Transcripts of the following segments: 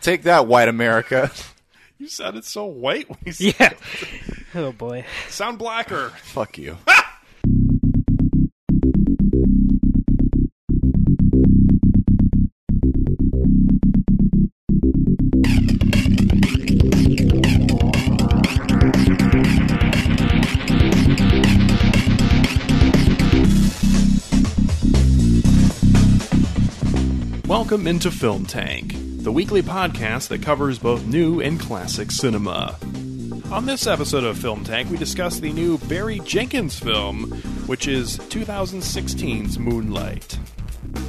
Take that, white America. You sounded so white when you said Yeah. Oh boy. Sound blacker. Fuck you. Welcome into Film Tank, the weekly podcast that covers both new and classic cinema. On this episode of Film Tank, we discuss the new Barry Jenkins film, which is 2016's Moonlight.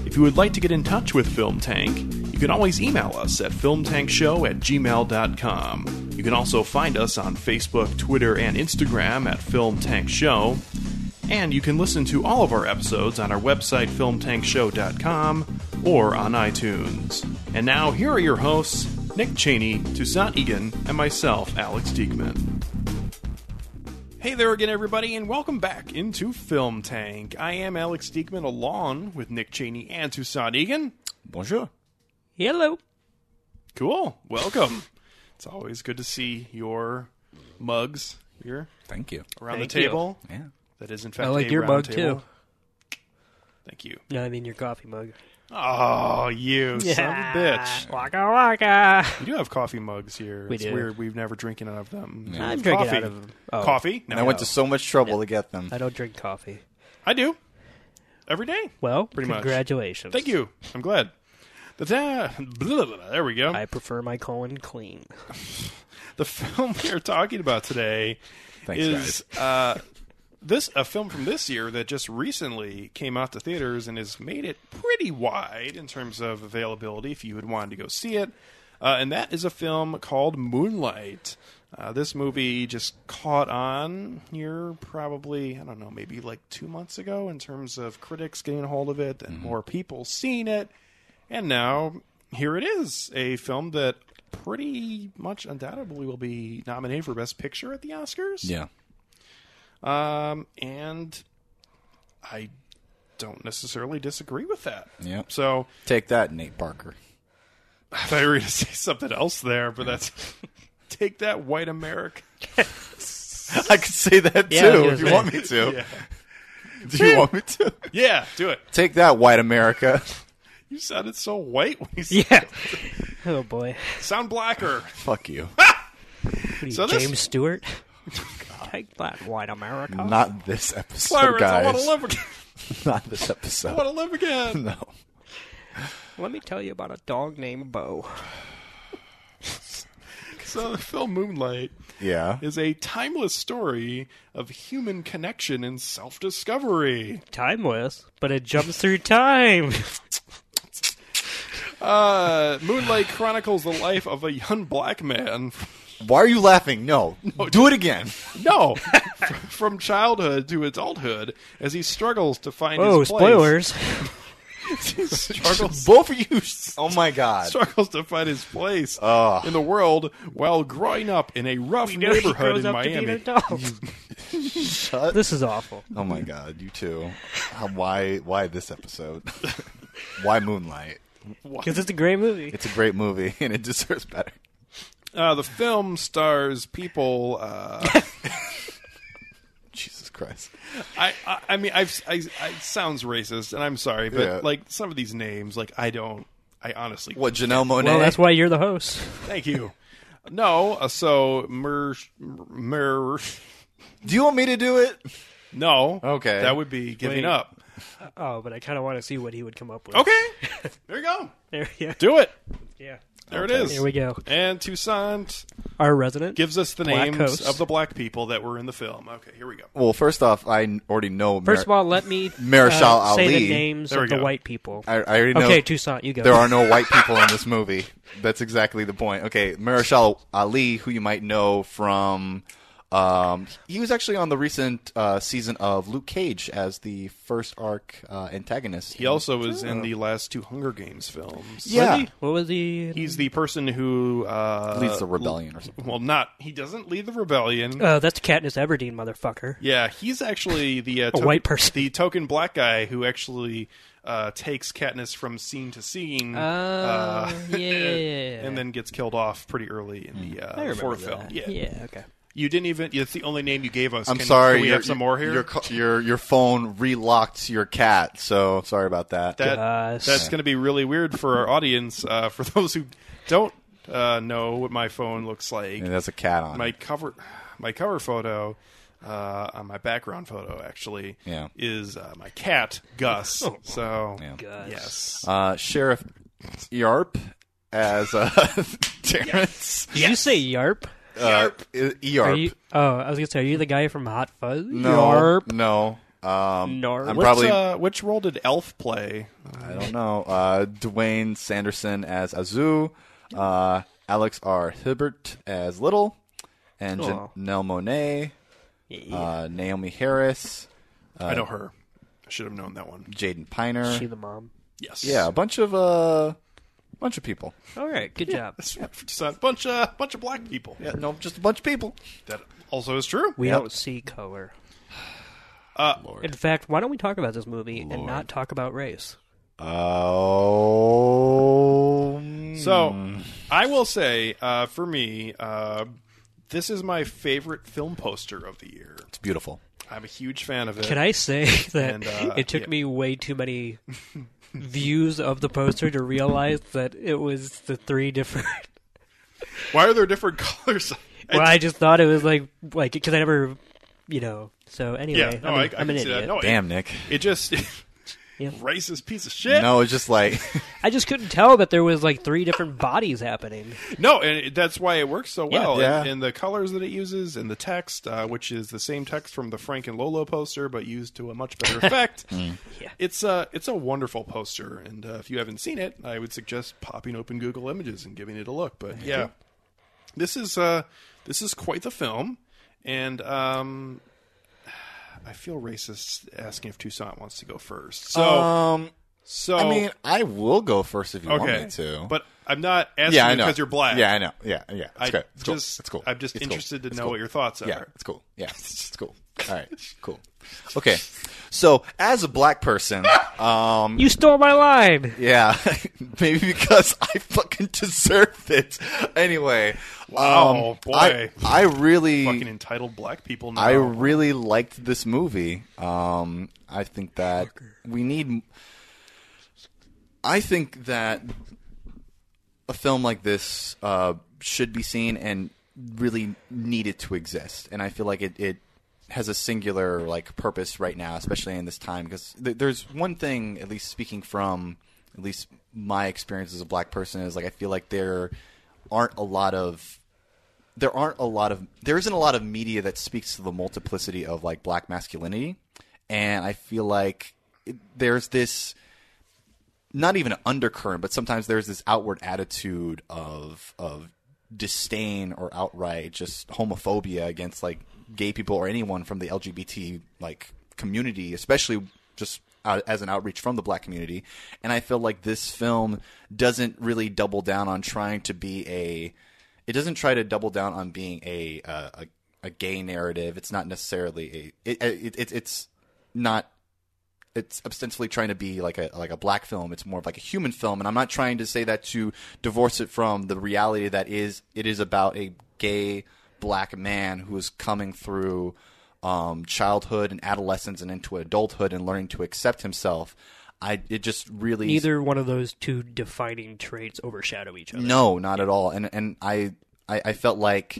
If you would like to get in touch with Film Tank, you can always email us at filmtankshow at gmail.com. You can also find us on Facebook, Twitter, and Instagram at Film Tank Show. And you can listen to all of our episodes on our website, filmtankshow.com, or on iTunes. And now, here are your hosts, Nick Cheney, Toussaint Egan, and myself, Alex Diekman. Hey there again, everybody, and welcome back into Film Tank. I am Alex Diekman, along with Nick Cheney and Toussaint Egan. Bonjour. Hello. Cool. Welcome. it's always good to see your mugs here Thank you. around Thank the you. table. Yeah. That is, in fact, I like a your round mug table. too. Thank you. No, I mean your coffee mug. Oh, you son of a bitch. Waka waka. We do have coffee mugs here. We it's do. weird. We've never drinking out of them. Yeah. I'm drinking coffee. out of oh, Coffee? No. And I went to so much trouble to get them. I don't drink coffee. I do. Every day. Well, Pretty much. congratulations. Thank you. I'm glad. The da- blah, blah, blah. There we go. I prefer my colon clean. the film we are talking about today Thanks, is uh, this a film from this year that just recently came out to theaters and has made it pretty wide in terms of availability if you had wanted to go see it. Uh, and that is a film called Moonlight. Uh, this movie just caught on here probably, I don't know, maybe like two months ago in terms of critics getting a hold of it and more people seeing it. And now here it is a film that pretty much undoubtedly will be nominated for Best Picture at the Oscars. Yeah. Um, and I don't necessarily disagree with that. Yeah. So Take that, Nate Parker. I thought you were going to say something else there, but that's take that, white America. I could say that Yeah, I was too gonna if you say. want me to. Yeah, Do you want me to? yeah, do it. Take that, white America. You sounded so white when you said Yeah. oh boy. sound blacker. Fuck you. What are you, So this- James Stewart. Take that, white America. Not this episode, Clarence, I want guys. to live again. Not this episode. I want to live again. No. Let me tell you about a dog named Bo. So the film Moonlight Yeah. is a timeless story of human connection and self-discovery. Timeless, but it jumps through time. Uh, Moonlight chronicles the life of a young black man. Why are you laughing? No. no Do it again. No, from childhood to adulthood, as he struggles to find Oh, his place. spoilers. struggles, Both of you. Oh my god. struggles to find his place Ugh. in the world while growing up in a rough You know he neighborhood in up to be an Miami. Shut. This is awful. Oh my god, you too. How- Why? Why this episode? why Moonlight? Because it's a great movie. It's a great movie and it deserves better. Uh, the film stars people. Uh, Jesus Christ. I, I, I mean, I've, I, I, it sounds racist, and I'm sorry, but Yeah. like some of these names, like I don't, I honestly, What Janelle Monáe? Well, that's why you're the host. thank you. No, uh, so Mer, Mer, Do you want me to do it? no, Okay. that would be giving Wait. up. Oh, but I kind of want to see what he would come up with. Okay, there you go. There, yeah. Do it. yeah. There Okay. it is. Here we go. And Toussaint Our resident. gives us the Black names host. of the black people that were in the film. Okay, here we go. Well, first off, I already know. First of all, let me Mahershala uh, say Ali. the names There we of the white people. I, I already know. okay, Toussaint, you go. There are no white people in this movie. That's exactly the point. Okay, Mahershala Ali, who you might know from, um, he was actually on the recent uh, season of Luke Cage as the first arc uh, antagonist. He also was in the last two Hunger Games films. Yeah. Was? What was he? He's the person who uh, leads the rebellion or something. Well, not he doesn't lead the rebellion. Uh, that's Katniss Everdeen, motherfucker. yeah, he's actually the uh, A white person. the token black guy who actually uh, takes Katniss from scene to scene, Uh, yeah. and then gets killed off pretty early in the uh, fourth film. Yeah. yeah, okay. You didn't even. It's the only name you gave us. I'm Can- sorry. Can we your- have some more here? Your co- your your phone relocked your cat, so sorry about that. that Gosh. that's going to be really weird for our audience. Uh, for those who don't uh, know what my phone looks like, and there's a cat on. my it. cover my cover photo uh, on my background photo actually Yeah. is uh, my cat Gus. so Yeah. Gosh. yes, Uh, Shariff Yarp as uh, Terrence. Did you say Yarp? Uh, Are Yarp. you, oh, I was gonna say, are you the guy from Hot Fuzz? no, Yarp. no. Um, Narp. I'm which, probably. uh, which role did Elf play? I don't know. Uh, Dwayne Sanderson as Azu. Uh, Alex R. Hibbert as Little, and Aw. Janelle Monáe. Yeah. Uh, Naomie Harris. I know her. I should have known that one. Jaden Piner. she the mom. Yes. yeah, a bunch of uh, bunch of people. All right, good job. It's just a bunch of bunch of black people. Yeah, no, just a bunch of people. That also is true. We Yep. don't see color. Uh, In fact, why don't we talk about this movie and not talk about race? Oh, So I will say, uh, for me, uh, this is my favorite film poster of the year. it's beautiful. I'm a huge fan of it. Can I say that And, uh, it took yeah. me way too many views of the poster to realize that it was the three different. Why are there different colors? well, I just thought it was like like because I never, you know. So anyway, yeah, no, I'm, I, an- I I'm an idiot. that. No, it- Damn, Nick. it, just Yeah. racist piece of shit. No, it's just like I just couldn't tell that there was like three different bodies happening. No, and it, that's why it works so well. Yeah. And, and the colors that it uses, and the text, uh, which is the same text from the Frank and Lola poster, but used to a much better effect. Yeah. It's a it's a wonderful poster, and uh, if you haven't seen it, I would suggest popping open Google Images and giving it a look. But yeah, this is uh, this is quite the film, and um, I feel racist asking if Toussaint wants to go first. So um. so I mean, I will go first if you want me to. but I'm not asking yeah, I you know because you're black. Yeah, I know. Yeah, yeah. It's I good. It's cool. just, It's cool. I'm just It's cool. interested It's to know cool. what your thoughts are. Yeah, it's cool. Yeah, it's cool. All right, cool. Okay, so as a black person, um, You stole my line. yeah, maybe because I fucking deserve it. Anyway, Wow, um, boy. I, I really, Fucking entitled black people now. I really liked this movie. Um, I think that we need. I think that a film like this uh, should be seen and really needed to exist, and I feel like it, it has a singular like purpose right now, especially in this time. Because th- there's one thing, at least speaking from at least my experience as a black person, is like I feel like there aren't a lot of there aren't a lot of there isn't a lot of media that speaks to the multiplicity of like black masculinity and i feel like it, there's this not even an undercurrent but sometimes there's this outward attitude of of disdain or outright just homophobia against like gay people or anyone from the lgbt like community especially just out, as an outreach from the black community and i feel like this film doesn't really double down on trying to be a it doesn't try to double down on being a uh, a, a gay narrative. It's not necessarily a it, it, it it's not it's ostensibly trying to be like a like a black film. It's more of like a human film, and I'm not trying to say that to divorce it from the reality that is it is about a gay black man who is coming through um, childhood and adolescence and into adulthood and learning to accept himself. I it just really Neither one of those two defining traits overshadow each other. no, not at all. And and I, I I felt like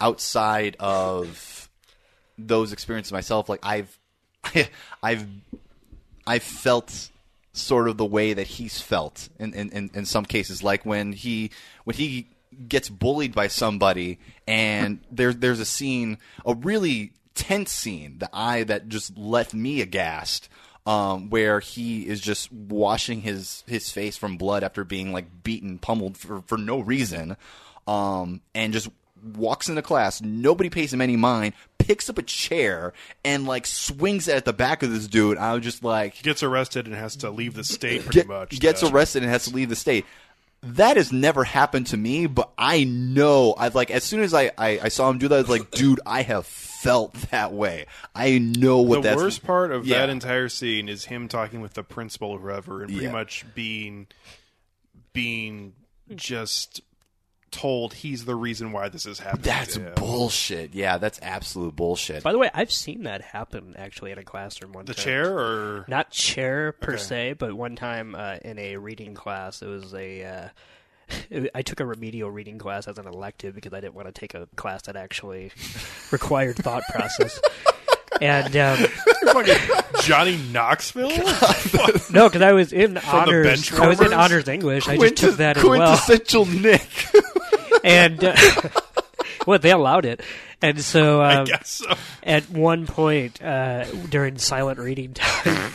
outside of those experiences myself, like I've I've I've felt sort of the way that he's felt in, in, in, in some cases. Like when he when he gets bullied by somebody and there's there's a scene, a really tense scene the eye that just left me aghast um, where he is just washing his his face from blood after being like beaten, pummeled for for no reason, um, and just walks into class. Nobody pays him any mind. Picks up a chair and like swings it at the back of this dude. I was just like, gets arrested and has to leave the state pretty get- much. gets to- arrested and has to leave the state. That has never happened to me, but I know I've like as soon as I, I, I saw him do that, I was like, dude, I have felt that way. I know what the that's worst part of Yeah. that entire scene is him talking with the principal or whoever and pretty Yeah. much being being just told he's the reason why this is happening. That's to him. bullshit. Yeah, that's absolute bullshit. By the way, I've seen that happen actually in a classroom one The time. chair or Not chair per Okay. se, but one time uh, in a reading class, it was a. Uh, I took a remedial reading class as an elective because I didn't want to take a class that actually required thought process. And um, fucking Johnny Knoxville? no, because I was in honors. bench I was in honors English. I just took that as well. quintessential Nick. And uh, well, they allowed it. And so I um, guess so. at one point uh, during silent reading time,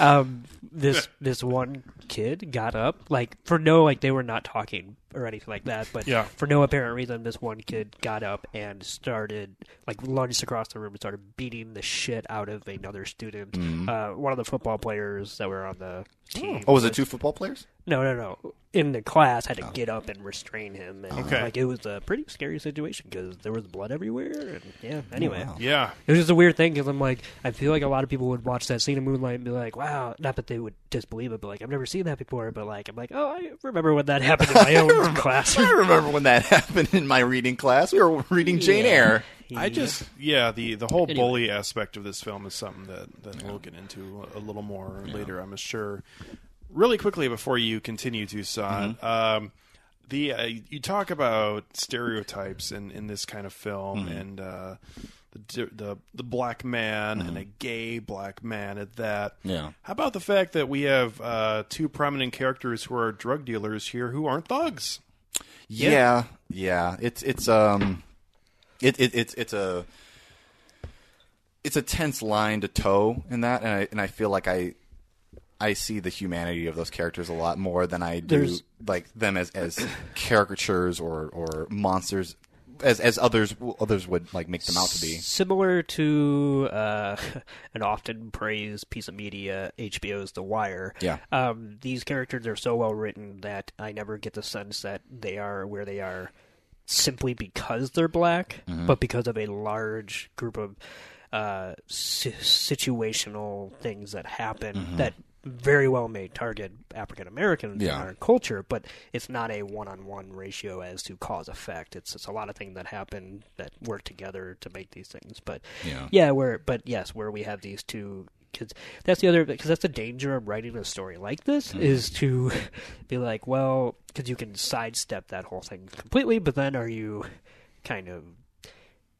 um, this this one kid got up like for no like they were not talking or anything like that, but Yeah. for no apparent reason, this one kid got up and started like lunged across the room and started beating the shit out of another student, uh, one of the football players that were on the team. Oh, was it two football players? No, no, no. In the class, had to get up and restrain him. And, Okay. Like it was a pretty scary situation because there was blood everywhere. And yeah. Anyway, wow. Yeah. it was just a weird thing because I'm like, I feel like a lot of people would watch that scene in Moonlight and be like, "Wow!" Not that they would disbelieve it, but like, I've never seen that before. But like, I'm like, oh, I remember when that happened in my own class. I remember when that happened in my reading class. We were reading Jane Yeah. Eyre. I just yeah the the whole Anyway. bully aspect of this film is something that that we'll get into a little more later I'm sure. Really quickly before you continue, Toussaint, um, the uh, you talk about stereotypes in in this kind of film and uh, the the the black man and a gay black man at that. Yeah. How about the fact that we have uh, two prominent characters who are drug dealers here who aren't thugs? Yeah, yeah. It's it's um, it, it it's it's a it's a tense line to toe in that, and I and I feel like I I see the humanity of those characters a lot more than I do There's- like them as as caricatures or or monsters as as others others would like make them out to be. Similar to uh, an often praised piece of media, HBO's The Wire. Yeah. Um, these characters are so well written that I never get the sense that they are where they are simply because they're black, but because of a large group of uh, si- situational things that happen that very well may target African Americans Yeah. culture, but it's not a one-on-one ratio as to cause effect. It's it's a lot of things that happen that work together to make these things. But Yeah. yeah, where but yes, where we have these two kids. That's the other because that's the danger of writing a story like this mm-hmm. is to be like, well, because you can sidestep that whole thing completely, but then are you kind of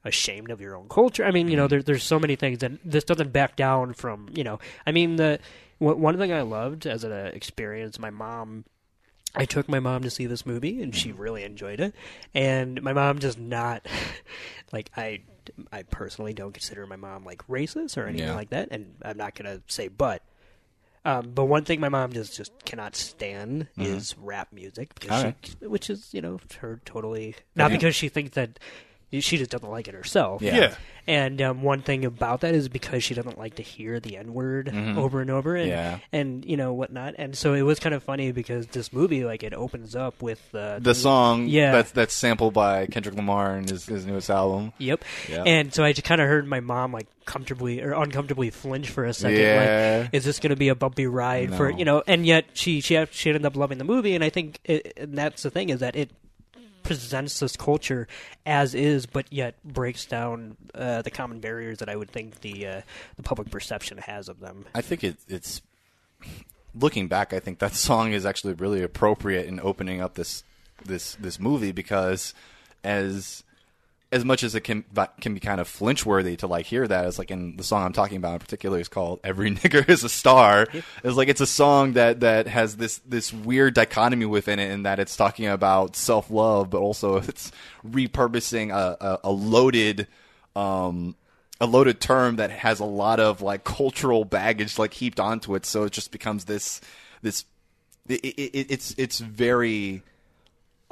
ashamed of your own culture? I mean, you know, mm-hmm. there, there's so many things, and this doesn't back down from you know. I mean, the one one thing I loved as an experience, my mom. I took my mom to see this movie, and she really enjoyed it. And my mom does not like I. I personally don't consider my mom like racist or anything Yeah. like that, and I'm not gonna say but. Um, but one thing my mom just just cannot stand is rap music, because Alright. she, which is you know her totally not you- because she thinks that she just doesn't like it herself. Yeah. Yeah. And um, one thing about that is because she doesn't like to hear the N word over and over, and Yeah. and you know whatnot. And so it was kind of funny because this movie, like, it opens up with uh, The song Yeah. that's that's sampled by Kendrick Lamar in his, his newest album. Yep. Yeah. And so I just kind of heard my mom like comfortably or uncomfortably flinch for a second. Yeah. Like, is this going to be a bumpy ride for you know? And yet she she she ended up loving the movie, and I think it, and that's the thing is that it presents this culture as is, but yet breaks down uh, the common barriers that I would think the uh, the public perception has of them. I think it, it's looking back. I think that song is actually really appropriate in opening up this this this movie because as as much as it can can be kind of flinch worthy to like hear that, it's like in the song I'm talking about in particular is called "Every Nigger Is a Star." It's like it's a song that that has this this weird dichotomy within it, in that it's talking about self love, but also it's repurposing a, a, a loaded. Um, a loaded term that has a lot of like cultural baggage like heaped onto it so it just becomes this this it, it, it's it's very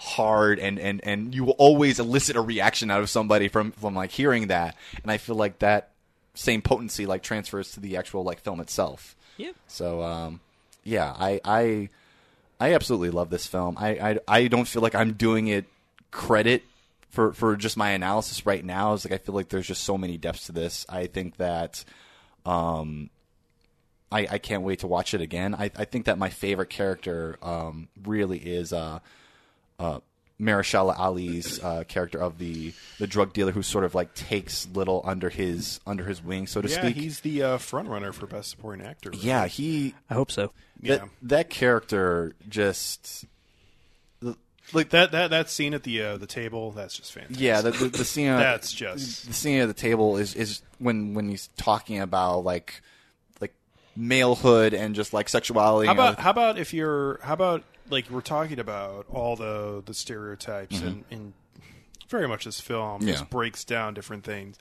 hard and and and you will always elicit a reaction out of somebody from from like hearing that. And i feel like that same potency like transfers to the actual like film itself. Yeah. So um yeah i i i absolutely love this film. I i, I don't feel like i'm doing it credit for for just my analysis right now. Is like I feel like there's just so many depths to this. I think that um I, I can't wait to watch it again. I, I think that my favorite character um, really is uh, uh, Mahershala Ali's uh, character of the the drug dealer who sort of like takes little under his under his wing, so to Yeah, speak. he's the uh, front runner for best supporting actor. right? yeah, he I hope so. that Yeah. that character just like That that that scene at the uh, the table, that's just fantastic. yeah the the, the scene at- That's just the scene at the table is is when when he's talking about like like malehood and just like sexuality. How about how about if you're how about like we're talking about all the the stereotypes and, and very much this film Mm-hmm. Yeah. just breaks down different things.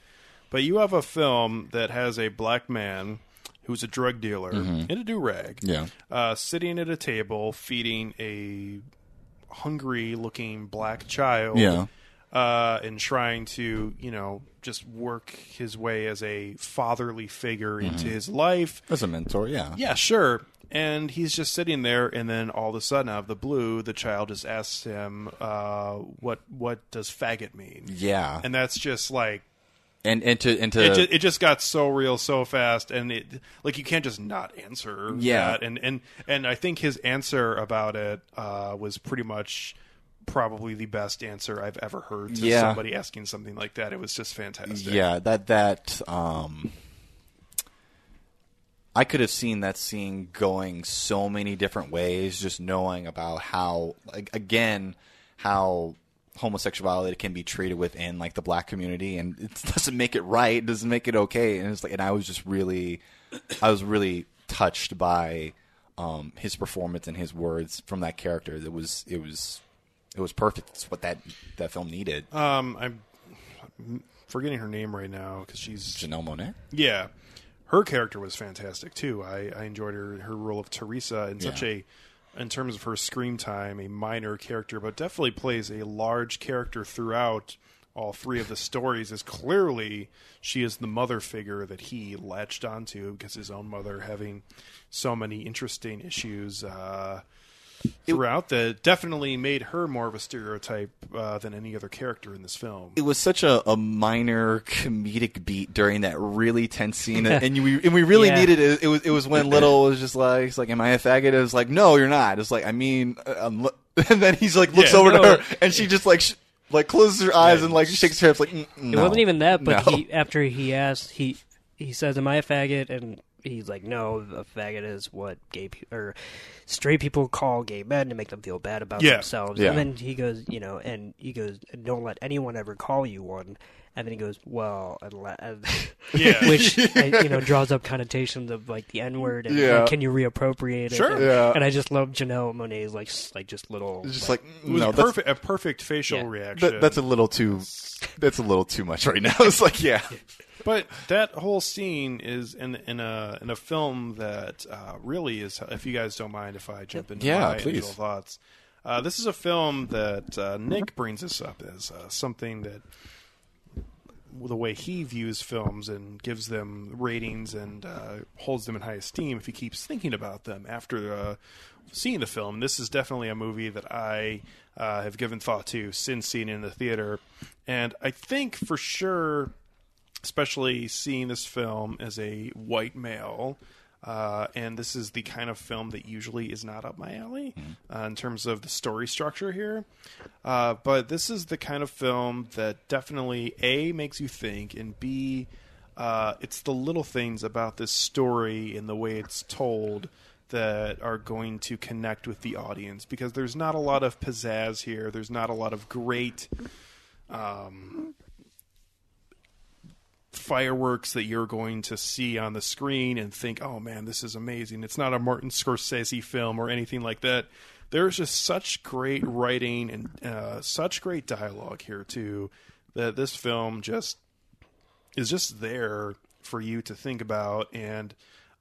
But you have a film that has a black man who's a drug dealer in a do rag, Mm-hmm. Yeah. uh, sitting at a table feeding a hungry looking black child, Yeah. uh, and trying to you know just work his way as a fatherly figure into Mm-hmm. his life. as a mentor? Yeah, Yeah, sure. And he's just sitting there, and then all of a sudden, out of the blue, the child just asks him, uh, "What what does faggot mean?" yeah, And that's just like and into to and to it. Just, it just got so real so fast, and it like you can't just not answer Yeah. that. And and and I think his answer about it uh, was pretty much probably the best answer I've ever heard to Yeah. somebody asking something like that. It was just fantastic. Yeah, that that um I could have seen that scene going so many different ways just knowing about how like again how homosexuality can be treated within like the black community and it doesn't make it right, it doesn't make it okay and it's like and I was just really I was really touched by um his performance and his words from that character. It was it was it was perfect. It's what that that film needed. Um, I'm forgetting her name right now because she's Janelle Monáe? Yeah, her character was fantastic too. I, I enjoyed her her role of Teresa in such a, in terms of her screen time, a minor character, but definitely plays a large character throughout all three of the stories. Is clearly she is the mother figure that he latched onto because his own mother having so many interesting issues. Uh, Throughout that definitely made her more of a stereotype uh, than any other character in this film. it was such a, a minor comedic beat during that really tense scene, and we and we really Yeah. needed it. It was it was when Little was just like, "It's like, am I a faggot?" It was like, "No, you're not." It's like, I mean, uh, li-" and then he's like looks Yeah. over No. to her, and she just like sh- like closes her eyes Yeah. and like shakes her head, like, "Mm, It wasn't even that, but no." he after he asked, he he says, "Am I a faggot?" And he's like, "No, a faggot is what gay pe- or straight people call gay men to make them feel bad about Yeah. themselves." Yeah. And then he goes, you know, and he goes, "Don't let anyone ever call you one." And then he goes, "Well," and Yeah. which you know draws up connotations of like the N word and Yeah. like, can you reappropriate it? Sure. And, Yeah. and I just love Janelle Monáe's like like just little It's just like, It was no, perfect, a perfect facial Yeah. reaction. that, that's a little too that's a little too much right now. It's like, yeah, But that whole scene is in in a in a film that uh, really is. If you guys don't mind, if I jump into Yeah, my please. initial thoughts, uh, this is a film that uh, Nick brings us up as uh, something that the way he views films and gives them ratings and uh, holds them in high esteem if he keeps thinking about them after uh, seeing the film. This is definitely a movie that I uh, have given thought to since seeing it in the theater, and I think for sure especially seeing this film as a white male. Uh, and this is the kind of film that usually is not up my alley uh, in terms of the story structure here. Uh, but this is the kind of film that definitely A, makes you think, and B, uh, it's the little things about this story and the way it's told that are going to connect with the audience because there's not a lot of pizzazz here. There's not a lot of great um, fireworks that you're going to see on the screen and think, "Oh man, this is amazing." It's not a Martin Scorsese film or anything like that. There's just such great writing and uh, such great dialogue here too that this film just is just there for you to think about and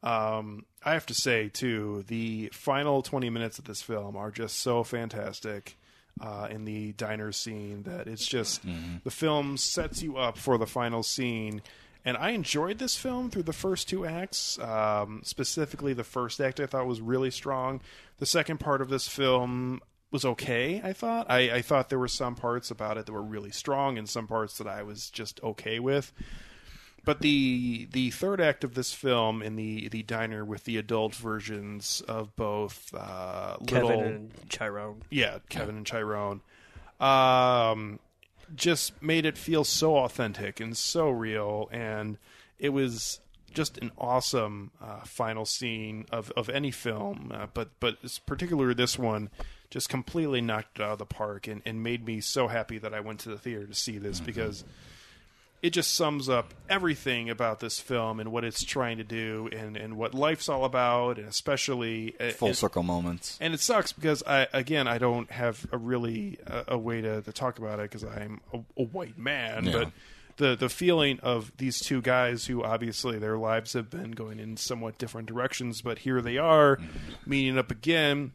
um, I have to say too, the final 20 minutes of this film are just so fantastic uh, in the diner scene that it's just the film sets you up for the final scene. And I enjoyed this film through the first two acts. Um, specifically, the first act I thought was really strong. The second part of this film, was okay. I thought I, I thought there were some parts about it that were really strong, and some parts that I was just okay with. But the the third act of this film in the the diner with the adult versions of both uh, Kevin little and Chiron. yeah, Kevin and Chiron, um, just made it feel so authentic and so real, and it was just an awesome uh, final scene of, of any film, uh, but but particularly this one just completely knocked it out of the park and, and made me so happy that I went to the theater to see this because it just sums up everything about this film and what it's trying to do and, and what life's all about and especially uh, Full and- circle moments. and it sucks because I again I don't have a really a, a way to, to talk about it because I'm a, a white man, Yeah. but the the feeling of these two guys who obviously their lives have been going in somewhat different directions, but here they are meeting up again,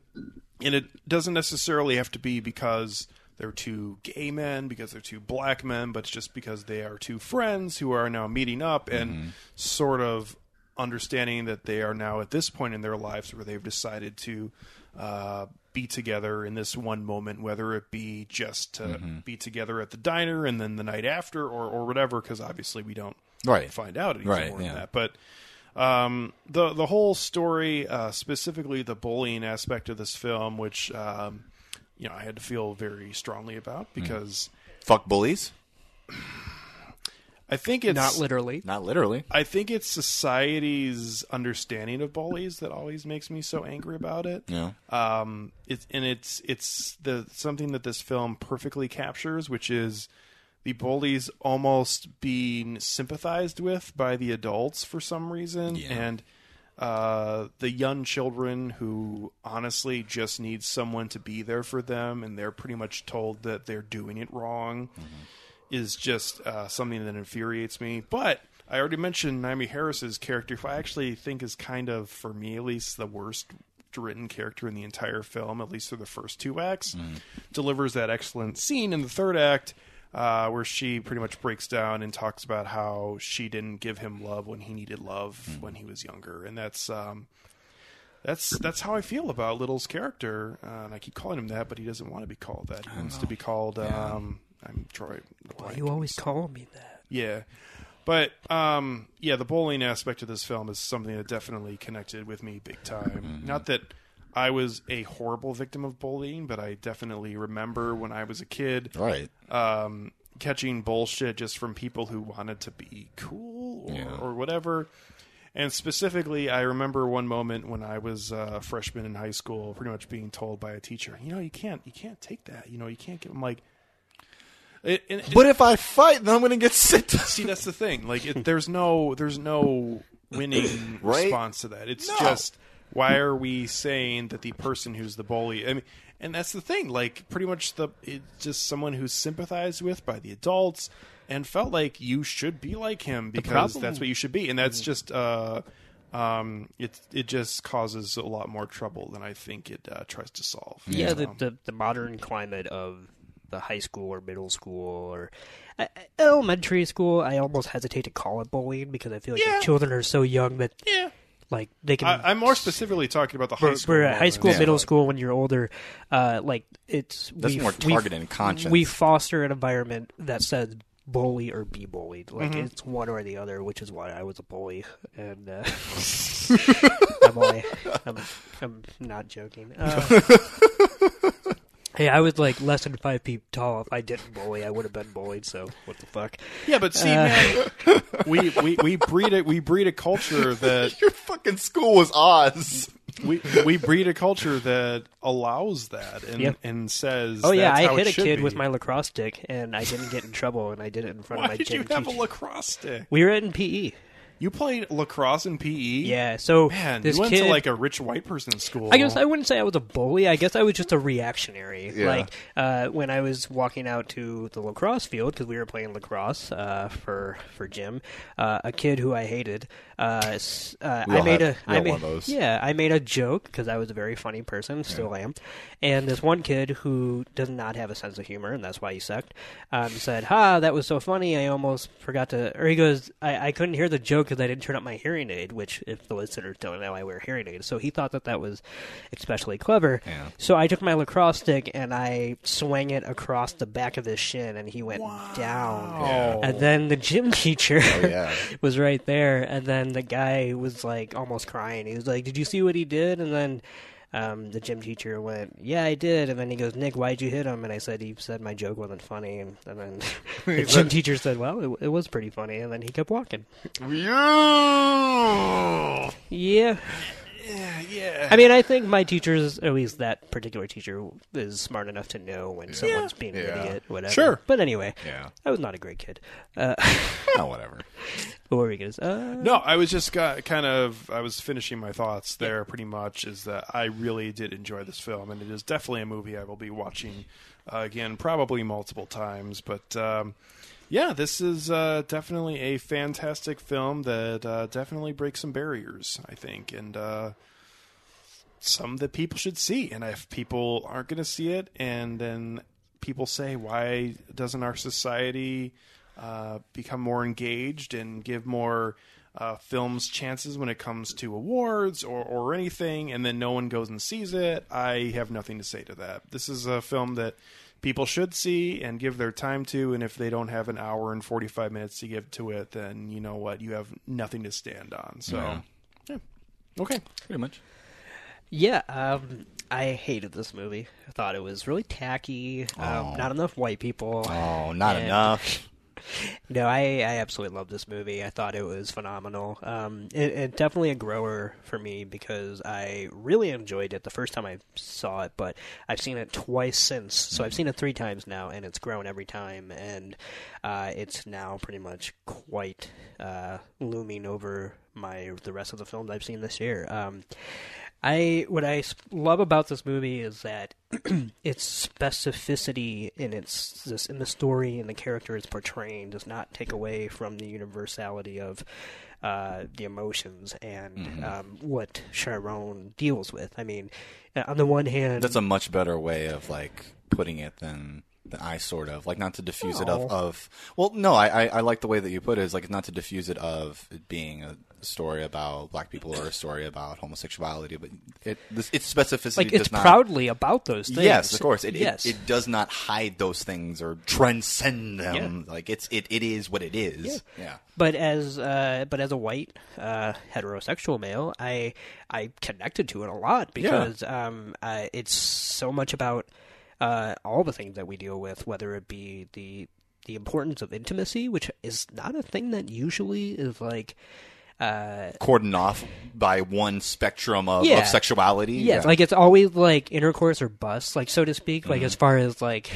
and it doesn't necessarily have to be because they're two gay men, because they're two black men, but it's just because they are two friends who are now meeting up and sort of understanding that they are now at this point in their lives where they've decided to uh, be together in this one moment, whether it be just to be together at the diner and then the night after, or or whatever. Because obviously we don't Right. find out anything Right, more yeah. than that. But um, the the whole story, uh, specifically the bullying aspect of this film, which um, you know I had to feel very strongly about Hmm. because Fuck bullies? I think it's Not literally. Not literally. I think it's society's understanding of bullies that always makes me so angry about it. Yeah. Um, it's and it's it's the something that this film perfectly captures, which is the bullies almost being sympathized with by the adults for some reason, Yeah. and uh, the young children who honestly just need someone to be there for them, and they're pretty much told that they're doing it wrong is just uh, something that infuriates me. But I already mentioned Naomie Harris's character, who I actually think is kind of, for me at least, the worst written character in the entire film, at least for the first two acts. Delivers that excellent scene in the third act. Uh, where she pretty much breaks down and talks about how she didn't give him love when he needed love when he was younger, and that's um, that's that's how I feel about Little's character. Uh, and I keep calling him that, but he doesn't want to be called that. He wants to be called. Um, I'm Troy. Why you always call me that? Yeah. But um, yeah, the bullying aspect of this film is something that definitely connected with me big time. Not that I was a horrible victim of bullying, but I definitely remember when I was a kid Right. Um, catching bullshit just from people who wanted to be cool or, Yeah. or whatever. And specifically, I remember one moment when I was a freshman in high school, pretty much being told by a teacher, you know, you can't, you can't take that. You know, you can't get. I'm like, it, and- But if I fight, then I'm going to get sent see that's the thing like it, there's no there's no winning Right? response to that it's No. just why are we saying that the person who's the bully i mean and that's the thing like pretty much the it's just someone who's sympathized with by the adults and felt like you should be like him because problem- that's what you should be. And that's just uh um it it just causes a lot more trouble than i think it uh, tries to solve. Yeah, the, the the modern climate of the high school or middle school or uh, elementary school, I almost hesitate to call it bullying because I feel like Yeah. the children are so young that yeah like they can. I, i'm more specifically talking about the high we're, school we're high school, Yeah. middle school. When you're older, uh, like it's That's we, more targeted and conscious. We foster an environment that says bully or be bullied. Like Mm-hmm. it's one or the other, which is why I was a bully, and uh, I'm, only, I'm I'm not joking. Uh, hey, I was like less than five feet tall. If I didn't bully, I would have been bullied. So what the fuck? Yeah, but see, Uh, man, we, we, we breed a we breed a culture that Your fucking school was Oz. we we breed a culture that allows that and Yeah. and says. Oh yeah, that's I how hit a kid be. with my lacrosse stick, and I didn't get in trouble, and I did it in front Why of my Why did you gym have a lacrosse stick? we were in PE. You played lacrosse in PE. Yeah, so man, this you went kid, to like a rich white person's school. I guess I wouldn't say I was a bully. I guess I was just a reactionary. Yeah. Like uh, when I was walking out to the lacrosse field because we were playing lacrosse uh, for for gym, uh, a kid who I hated. Uh, uh, I made had- a I made one of those. yeah I made a joke because I was a very funny person, still am. And this one kid who does not have a sense of humor, and that's why he sucked, um, said, "Ha, that was so funny. I almost forgot to." Or he goes, "I, I couldn't hear the joke know because I didn't turn up my hearing aid, which, if the listeners don't know, I wear hearing aids. So he thought that that was especially clever. Yeah. So I took my lacrosse stick and I swung it across the back of his shin, and he went down. Yeah. And then the gym teacher Oh, yeah. was right there, and then the guy was like almost crying. He was like, "Did you see what he did?" And then um, the gym teacher went, "Yeah, I did." And then he goes, "Nick, why'd you hit him?" And I said, "He said my joke wasn't funny." And, and then the gym teacher said, "Well, it, it was pretty funny." And then he kept walking. Yeah. Yeah, Yeah. Yeah. I mean, I think my teachers, at least that particular teacher, is smart enough to know when someone's being an idiot, whatever. Sure. But anyway, Yeah. I was not a great kid. Uh, Oh, whatever. what were we going to? Uh, No, I was just got, kind of I was finishing my thoughts there. Pretty much is that I really did enjoy this film, and it is definitely a movie I will be watching uh, again, probably multiple times. But um, yeah, this is uh, definitely a fantastic film that uh, definitely breaks some barriers, I think, and uh, some that people should see. And if people aren't going to see it, and then people say, why doesn't our society uh, become more engaged and give more uh, films chances when it comes to awards or, or anything, and then no one goes and sees it? I have nothing to say to that. This is a film that people should see and give their time to, and if they don't have an hour and 45 minutes to give to it, then you know what? You have nothing to stand on. So, Yeah. yeah. Okay. Pretty much. Yeah, um, I hated this movie. I thought it was really tacky. Um, Oh. not enough white people. Oh, not And- enough. No, I, I absolutely love this movie. I thought it was phenomenal. Um, it, it definitely a grower for me because I really enjoyed it the first time I saw it, but I've seen it twice since. So I've seen it three times now, and it's grown every time, and uh, it's now pretty much quite uh, looming over my the rest of the films I've seen this year. Um, I what I love about this movie is that its specificity in its this in the story and the character it's portraying does not take away from the universality of uh, the emotions and um, what Chiron deals with. I mean, uh, on the one hand, That's a much better way of like putting it than than I sort of like not to diffuse it of, Oh. of well no I, I I like the way that you put it is like not to diffuse it of it being a story about black people or a story about homosexuality but it this its specificity like it's not proudly about those things. yes of course it, yes. it it does not hide those things or transcend them like it's it, it is what it is yeah, But as uh, but as a white uh, heterosexual male, I I connected to it a lot because um, uh, it's so much about uh, all the things that we deal with, whether it be the the importance of intimacy, which is not a thing that usually is like. Uh, cordoned off by one spectrum of, Yeah. of sexuality Yes, yeah. like it's always like intercourse or bust, like so to speak. Like Mm-hmm. as far as like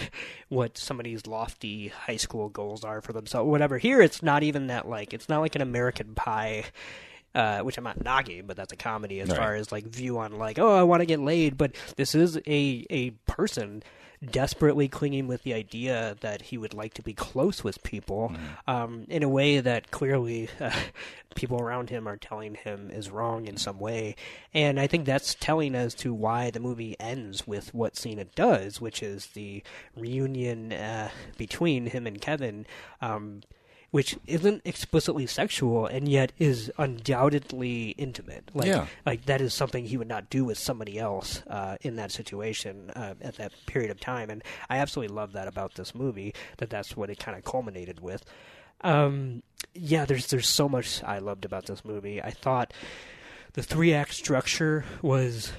what somebody's lofty high school goals are for themselves, whatever. Here, it's not even that. Like it's not like an American Pie, uh, which I'm not knocking, but that's a comedy as Right. far as like view on like oh I want to get laid, but this is a a person desperately clinging with the idea that he would like to be close with people um, in a way that clearly uh, people around him are telling him is wrong in some way. And I think that's telling as to why the movie ends with what scene it does, which is the reunion uh, between him and Kevin. Um, which isn't explicitly sexual and yet is undoubtedly intimate. Like, Yeah. like that is something he would not do with somebody else uh, in that situation uh, at that period of time. And I absolutely love that about this movie. That that's what it kind of culminated with. Um, yeah, there's there's so much I loved about this movie. I thought the three act structure was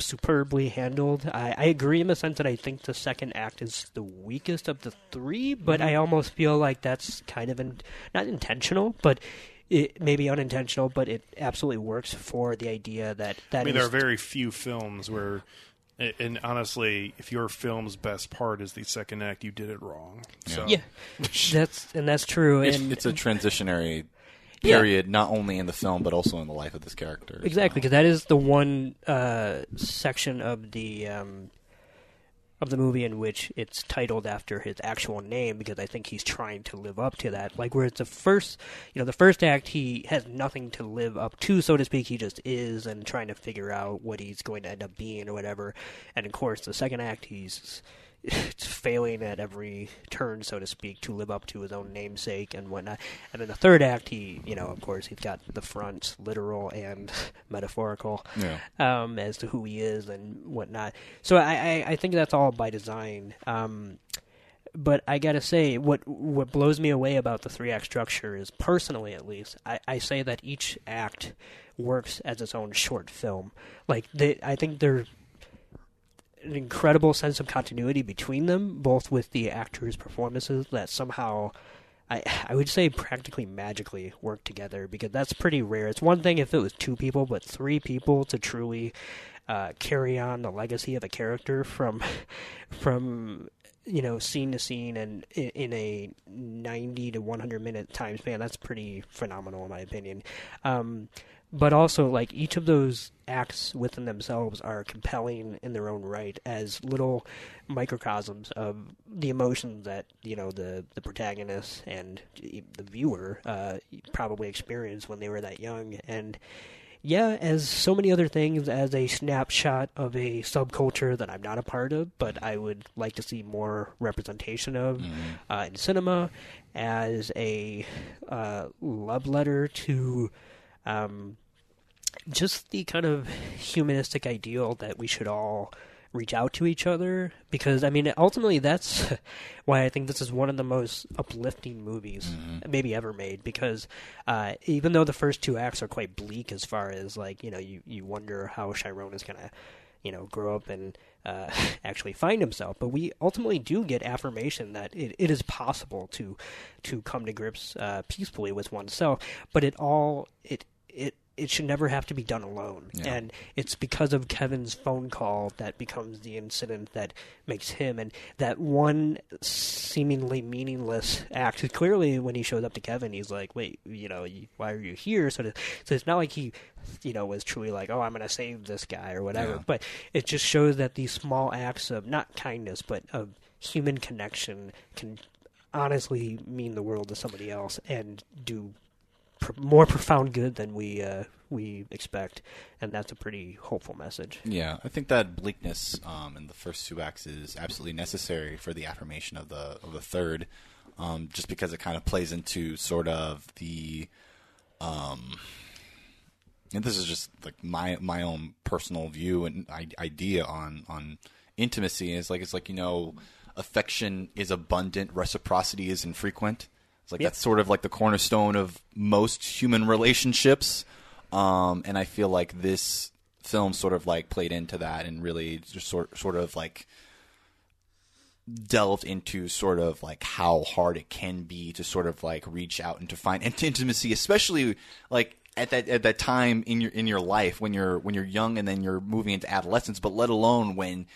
superbly handled. I, I agree in the sense that I think the second act is the weakest of the three, but I mm-hmm. almost feel like that's kind of in, not intentional, but it may be unintentional, but it absolutely works for the idea that that I mean, is- there are very few films where, and honestly, if your film's best part is the second act, you did it wrong. So, yeah, that's and that's true. it's, and it's a transitionary Yeah. period not only in the film but also in the life of this character Exactly, because that is the one uh, section of the um, of the movie in which it's titled after his actual name, because I think he's trying to live up to that. Like where it's the first, you know, the first act he has nothing to live up to, so to speak. He just is and trying to figure out what he's going to end up being or whatever. And of course, the second act he's failing at every turn, so to speak, to live up to his own namesake and whatnot. And in the third act, he, you know, of course, he's got the front, literal and metaphorical, Yeah. um, as to who he is and whatnot. So I, I, I think that's all by design. Um, but I gotta say, what what blows me away about the three act structure is, personally at least, I, I say that each act works as its own short film. Like they, I think they're an incredible sense of continuity between them, both with the actors' performances that somehow. I, I would say practically magically work together because that's pretty rare. It's one thing if it was two people, but three people to truly uh, carry on the legacy of a character from from you know scene to scene and in, in a 90 to 100 minute time span that's pretty phenomenal in my opinion um, but also like each of those acts within themselves are compelling in their own right as little microcosms of the emotions that you know the the protagonist and the viewer uh, probably experienced when they were that young. And yeah, as so many other things, as a snapshot of a subculture that I'm not a part of, but I would like to see more representation of uh, in cinema, as a uh, love letter to um, just the kind of humanistic ideal that we should all reach out to each other because I mean ultimately that's why I think this is one of the most uplifting movies maybe ever made because uh, even though the first two acts are quite bleak as far as like you know you, you wonder how Chiron is gonna you know grow up and uh, actually find himself. But we ultimately do get affirmation that it, it is possible to to come to grips uh, peacefully with oneself. But it all it it it should never have to be done alone. Yeah. And it's because of Kevin's phone call that becomes the incident that makes him and that one seemingly meaningless act. Clearly, when he shows up to Kevin, he's like, "Wait, you know, why are you here?" So, to, so it's not like he, you know, was truly like, "Oh, I'm going to save this guy" or whatever. Yeah. But it just shows that these small acts of not kindness, but of human connection can honestly mean the world to somebody else and do pr- more profound good than we uh, we expect, and that's a pretty hopeful message. Yeah, I think that bleakness um, in the first two acts is absolutely necessary for the affirmation of the of the third, um, just because it kind of plays into sort of the, um, and this is just like my my own personal view and idea on on intimacy is like it's like you know, affection is abundant, reciprocity is infrequent. It's like Yep. that's sort of like the cornerstone of most human relationships. Um, and I feel like this film sort of like played into that and really just sort sort of like delved into sort of like how hard it can be to sort of like reach out and to find int- intimacy, especially like at that at that time in your in your life when you're when you're young and then you're moving into adolescence, but let alone when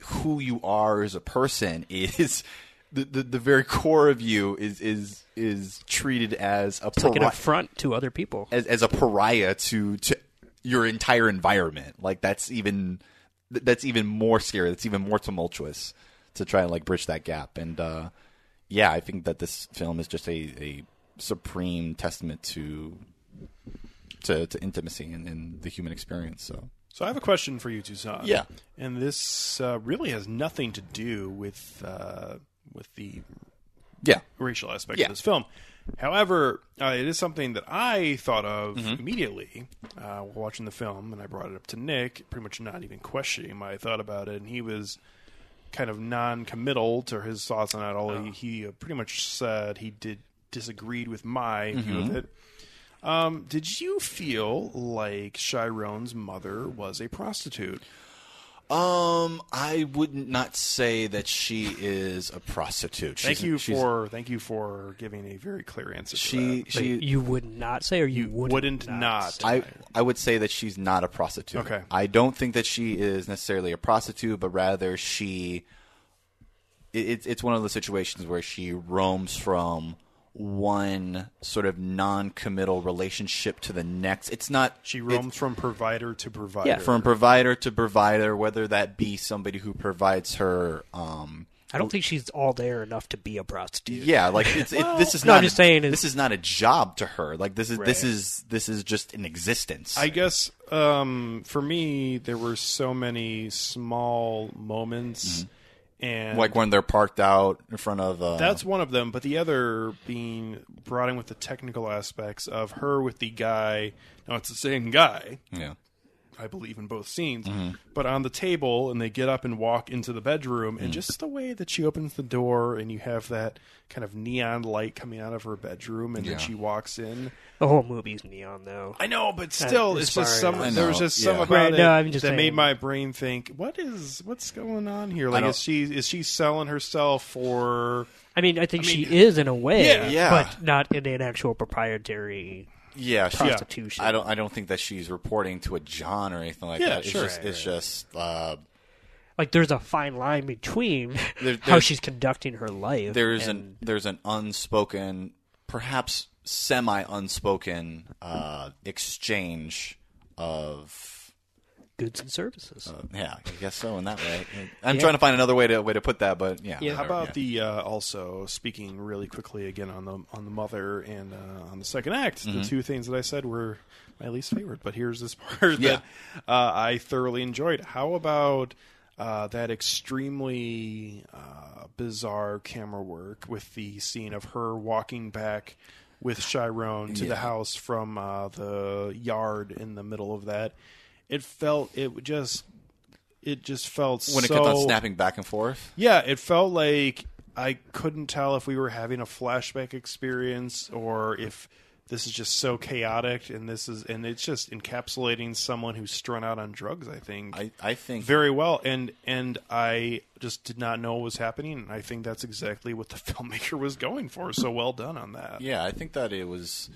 who you are as a person is the, the, the very core of you is is is treated as a It's like an affront to other people. as as a pariah to to your entire environment. Like that's even that's even more scary. That's even more tumultuous to try and like bridge that gap. And uh, yeah, I think that this film is just a, a supreme testament to to, to intimacy and, and the human experience. So So I have a question for you, Toussaint. Yeah. and this uh, really has nothing to do with uh, with the yeah, racial aspect Yeah. of this film. However, uh, it is something that I thought of Mm-hmm. immediately uh, while watching the film, and I brought it up to Nick, pretty much not even questioning my thought about it, and he was kind of non-committal to his thoughts on it. All Oh. he, he uh, pretty much said he did disagreed with my view Mm-hmm. of it. Um, did you feel like Chiron's mother was a prostitute? Um, I would not say that she is a prostitute. Thank you for thank you for giving a very clear answer. to she that. she you would not say, or you, You wouldn't, wouldn't not. say. I I would say that she's not a prostitute. Okay. I don't think that she is necessarily a prostitute, but rather she. it- It's it's one of the situations where she roams from one sort of non-committal relationship to the next. It's not She roams from provider to provider. Yeah, from provider to provider, whether that be somebody who provides her. Um, I don't think she's all there enough to be a prostitute. yeah, like it's it, this is no, not. I'm just saying this is not a job to her. Like this is this is this is just an existence. I guess um, for me, there were so many small moments and like when they're parked out in front of. Uh, That's one of them, but the other being brought in with the technical aspects of her with the guy. Now it's the same guy, yeah. I believe, in both scenes, Mm-hmm. but on the table, and they get up and walk into the bedroom, Mm. and just the way that she opens the door, and you have that kind of neon light coming out of her bedroom, and Yeah. then she walks in. The whole movie's neon, though. I know, but still, as it's just some. There was know, just some about Right, it no, I'm just that made my brain think, "What is what's going on here? Like, is she is she selling herself for?" I mean, I think I mean, she is in a way, Yeah. Yeah. but not in an actual proprietary Yeah, she, prostitution. I don't. I don't think that she's reporting to a John or anything like Yeah, that. It's sure. just. It's just. Uh, Like, there's a fine line between There- how she's conducting her life. there's and, an. There's an unspoken, perhaps semi unspoken uh, exchange of. Goods and services. Uh, yeah, I guess so. In that way, I'm Yeah. trying to find another way to way to put that, but yeah. Yeah. How whatever, about the uh, also speaking really quickly again on the on the mother and uh, on the second act? Mm-hmm. The two things that I said were my least favorite, but here's this part Yeah. that uh, I thoroughly enjoyed. How about uh, that extremely uh, bizarre camera work with the scene of her walking back with Chiron to the house from uh, the yard in the middle of that? It felt it just. It just felt when it so kept on snapping back and forth. yeah, it felt like I couldn't tell if we were having a flashback experience or if this is just so chaotic and this is and it's just encapsulating someone who's strung out on drugs, I think. I, I think very well and and I just did not know what was happening and I think that's exactly what the filmmaker was going for. So well done on that. Yeah, I think that it was.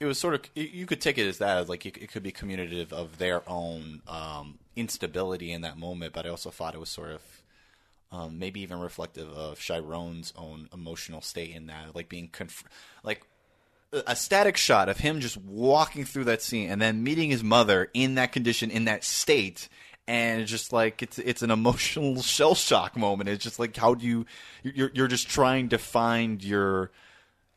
It was sort of you- could take it as that as like it, could be communicative of their own um, instability in that moment, but I also thought it was sort of um, maybe even reflective of Chiron's own emotional state in that, like being conf- like a a static shot of him just walking through that scene and then meeting his mother in that condition, in that state, and just like it's it's an emotional shell shock moment. It's just like how do you you're you're just trying to find your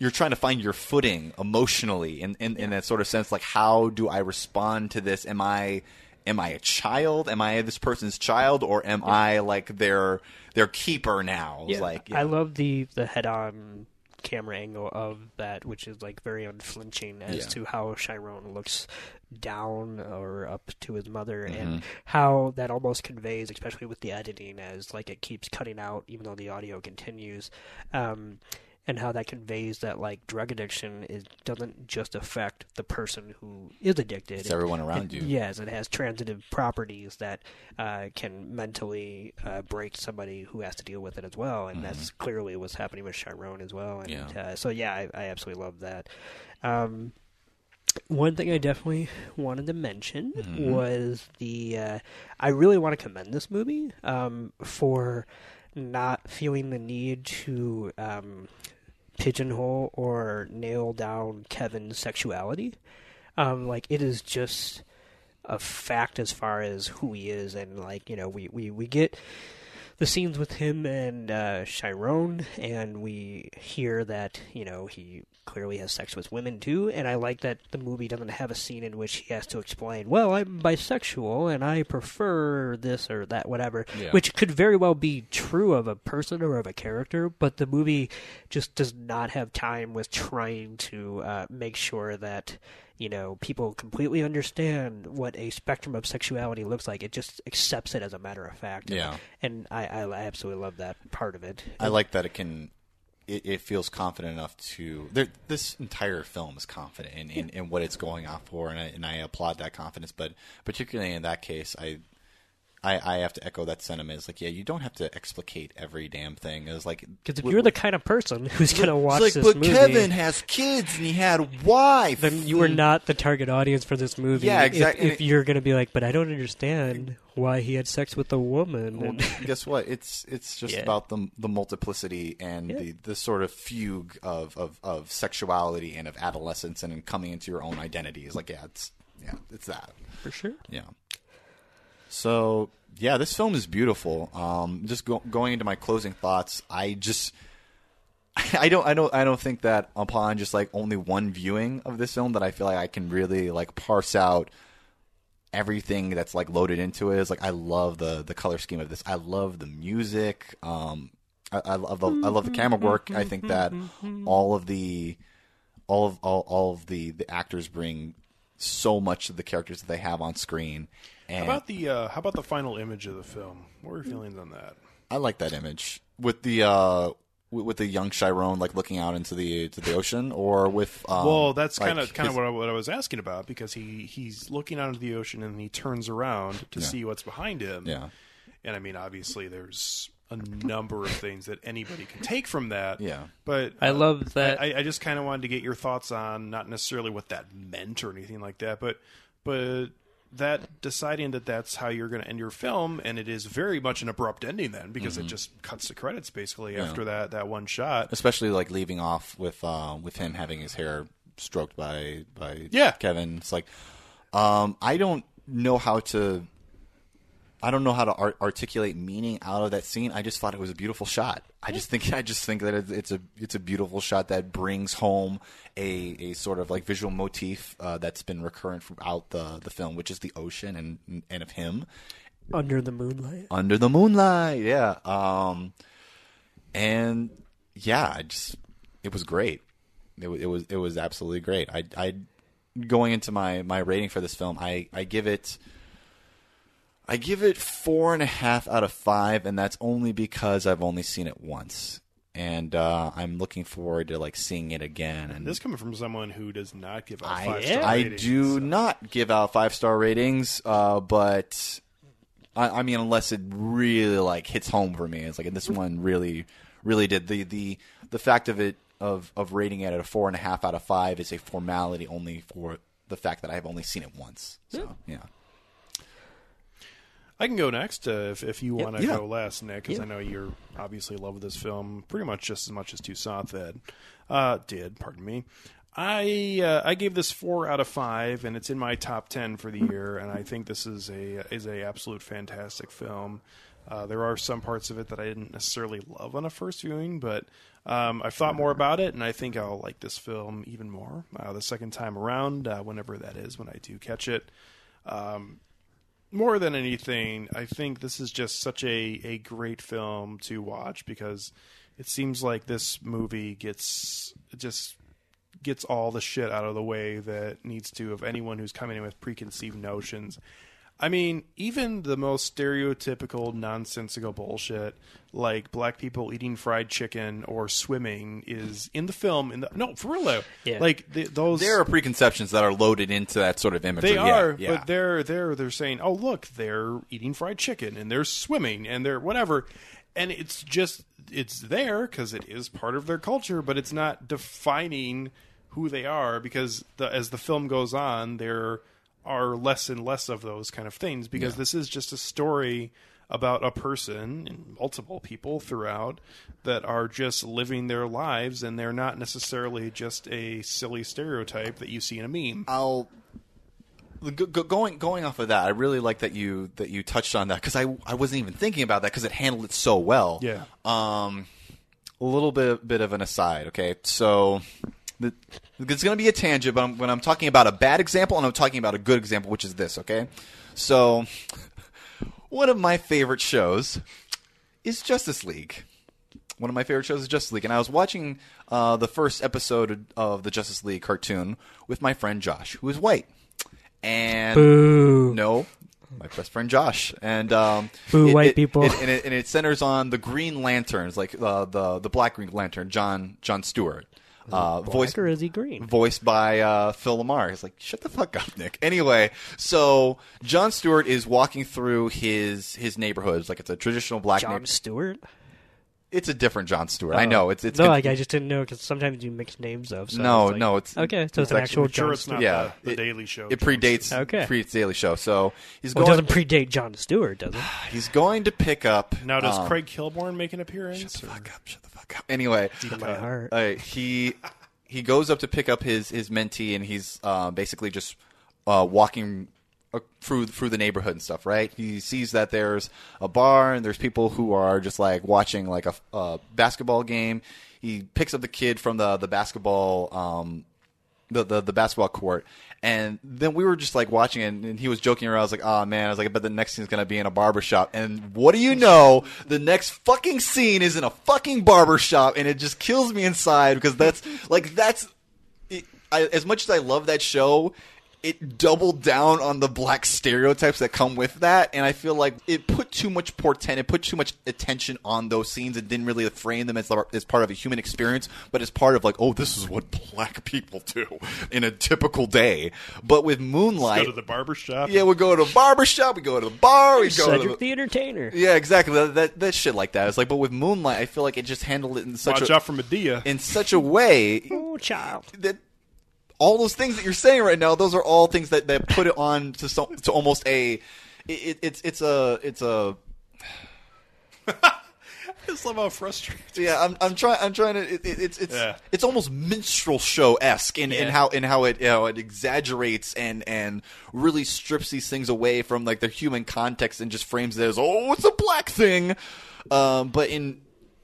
you're trying to find your footing emotionally in, in, in that sort of sense like how do i respond to this? Am i am i a child? Am i this person's child? Or am i like their their keeper now? Yeah, like I love the the head-on camera angle of that, which is like very unflinching as Yeah. to how Chiron looks down or up to his mother, Mm-hmm. and how that almost conveys, especially with the editing, as like it keeps cutting out even though the audio continues. Um, and how that conveys that like drug addiction is doesn't just affect the person who is addicted. It's everyone around It- you. Yes, it has transitive properties that uh, can mentally uh, break somebody who has to deal with it as well, and that's clearly what's happening with Chiron as well. And Mm-hmm. Yeah. uh, so, yeah, I, I absolutely love that. Um, one thing I definitely wanted to mention Mm-hmm. was the. Uh, I really want to commend this movie um, for not feeling the need to um, pigeonhole or nail down Kevin's sexuality. Um, like it is just a fact as far as who he is, and like you know, we we we get the scenes with him and uh, Chiron, and we hear that you know he clearly has sex with women too. And I like that the movie doesn't have a scene in which he has to explain, "Well, I'm bisexual and I prefer this or that, whatever," Yeah. which could very well be true of a person or of a character, but the movie just does not have time with trying to uh, make sure that you know people completely understand what a spectrum of sexuality looks like. It just accepts it as a matter of fact. Yeah. and I, I absolutely love that part of it. I like that it can. It, it feels confident enough to. This entire film is confident in, in, in what it's going off for, and I, and I applaud that confidence. But particularly in that case, I, I, I have to echo that sentiment. It's like, yeah, you don't have to explicate every damn thing. It's like Because if w- you're the kind of person who's going to watch it's like, this but movie, Kevin has kids and he had a wife. then you are mm. not the target audience for this movie. Yeah, if- If, you're going to be like, but I don't understand why he had sex with a woman. Well, guess what? It's it's just Yeah. about the the multiplicity and Yeah. the, the sort of fugue of, of, of sexuality and of adolescence and coming into your own identity. It's like yeah, it's yeah, it's that. for sure. Yeah. So yeah, this film is beautiful. Um, just go, going into my closing thoughts, I just I don't I don't I don't think that upon just like only one viewing of this film that I feel like I can really like parse out everything that's like loaded into it is like I love the the color scheme of this. I love the music. Um, I, I love the I love the camera work. I think that all of the all of all, all of the the actors bring so much of the characters that they have on screen. And How about the uh, how about the final image of the film? What were your feelings on that? I like that image with the uh with, with the young Chiron like looking out into the to the ocean or with um, Well, that's kind of kind of what I, what I was asking about because he he's looking out into the ocean and he turns around to Yeah. see what's behind him. yeah And I mean, obviously, there's a number of things that anybody can take from that. Yeah. But I uh, love that. I, I just kind of wanted to get your thoughts on not necessarily what that meant or anything like that, but but that deciding that that's how you're going to end your film, and it is very much an abrupt ending then because Mm-hmm. it just cuts the credits basically after that that one shot. especially like leaving off with uh, with him having his hair stroked by by Yeah. Kevin. It's like um, I don't know how to. I don't know how to art- articulate meaning out of that scene. I just thought it was a beautiful shot. I just think I just think that it's, a it's a beautiful shot that brings home a, a sort of like visual motif uh, that's been recurrent throughout the the film, which is the ocean and and of him Under the moonlight. under the moonlight. Yeah. Um, and yeah, I just it was great. It was it was it was absolutely great. I I going into my my rating for this film, I I give it. I give it four and a half out of five, and that's only because I've only seen it once, and uh, I'm looking forward to like seeing it again. And This coming from someone who does not give out I, five star ratings. I ratings. do so- not give out five star ratings, uh, but I, I mean, unless it really like hits home for me, it's like and this one really, really did. The the the fact of it of of rating it at a four and a half out of five is a formality only for the fact that I've only seen it once. So yeah, I can go next uh, if, if you want to Yeah. go last, Nick, because. I know you're obviously in love with this film pretty much just as much as Toussaint did. Uh, did pardon me. I uh, I gave this four out of five, and it's in my top ten for the year. And I think this is a is a absolute fantastic film. Uh, there are some parts of it that I didn't necessarily love on a first viewing, but um, I've thought more about it, and I think I'll like this film even more uh, the second time around, uh, whenever that is, when I do catch it more than anything, I think this is just such a, a great film to watch because it seems like this movie gets just gets all the shit out of the way that needs to of anyone who's coming in with preconceived notions. I mean, even the most stereotypical nonsensical bullshit like black people eating fried chicken or swimming is in the film. In the no, for real though, Yeah. like the, those there are preconceptions that are loaded into that sort of imagery. they Yeah, are, yeah. but they're they're they're saying, "Oh, look, they're eating fried chicken and they're swimming and they're whatever," and it's just it's there because it is part of their culture, but it's not defining who they are because the, as the film goes on, there are less and less of those kind of things because this is just a story about a person and multiple people throughout that are just living their lives and they're not necessarily just a silly stereotype that you see in a meme. I'll go, go, going going off of that. I really like that you that you touched on that because I I wasn't even thinking about that because it handled it so well. Yeah. Um, a little bit bit of an aside. Okay, so. The, it's going to be a tangent, but I'm, when I'm talking about a bad example and I'm talking about a good example, which is this, okay? So, one of my favorite shows is Justice League. One of my favorite shows is Justice League, and I was watching uh, the first episode of the Justice League cartoon with my friend Josh, who is white. And Boo. no, my best friend Josh, and um, Boo, it- white it- people. it- and, it, and it centers on the Green Lanterns, like uh, the the Black Green Lantern, John John Stewart, uh, voiced or is he green? voiced by uh, Phil LaMarr. He's like, shut the fuck up, Nick. Anyway, so John Stewart is walking through his his neighborhood. It's like it's a traditional black John neighborhood. Stewart? It's a different John Stewart. I know. It's it's no, like I just didn't know because sometimes you mix names up. So No, it's like- no, it's- okay. So it's, it's an actual I'm sure John it's Stewart. not Yeah, the, the it- Daily Show. it predates Okay. predates Daily Show. So he's Well, it going doesn't predate John Stewart, does it? he's going to pick up Now, does um, Craig Kilborn make an appearance? Shut the or- fuck up! Shut the fuck up! Anyway, In my heart. uh, he he goes up to pick up his his mentee, and he's uh, basically just uh, walking through through the neighborhood and stuff. Right? He sees that there's a bar and there's people who are just like watching like a, a basketball game. He picks up the kid from the the basketball um, the, the the basketball court, and then we were just like watching it, and he was joking around. I was like, "Oh man," I was like, "I bet the next scene's gonna be in a barber shop." And what do you know? The next fucking scene is in a fucking barber shop, and it just kills me inside because that's like that's it, I, as much as I love that show, it doubled down on the black stereotypes that come with that, and I feel like it put too much portent, it put too much attention on those scenes, and didn't really frame them as as part of a human experience, but as part of like, oh, this is what black people do in a typical day. But with Moonlight, Go to the barber shop. yeah, we go to a barber shop, we go to the bar, we go to the, the Entertainer. yeah, exactly that, that that shit like that. It's like, but with Moonlight, I feel like it just handled it in such Watch a out for Madea. in such a way Oh, child. that all those things that you're saying right now, those are all things that, that put it on to so, to almost a it, it's it's a it's a I just love how frustrated. yeah I'm I'm trying I'm trying to it, it, it's it's Yeah. it's almost minstrel show esque in, in how in how it you know it exaggerates and and really strips these things away from like their human context and just frames it as oh it's a black thing, um, but in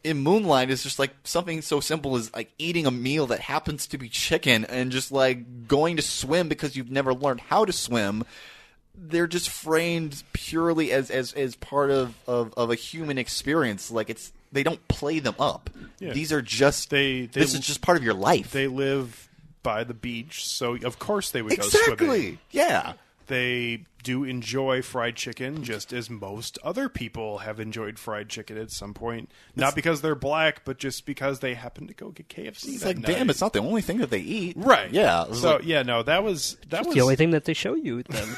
in Moonlight is just like something so simple as like eating a meal that happens to be chicken and just like going to swim because you've never learned how to swim. They're just framed purely as as as part of of, of a human experience. Like it's they don't play them up. Yeah. these are just They- they- this is just part of your life. They live by the beach, so of course they would go swimming. exactly. Yeah They do enjoy fried chicken, just as most other people have enjoyed fried chicken at some point. Not because they're black, but just because they happen to go get KFC. it's that like night. damn it's not the only thing that they eat right. yeah So like, yeah, no, that was that was the only thing that they show you. Then.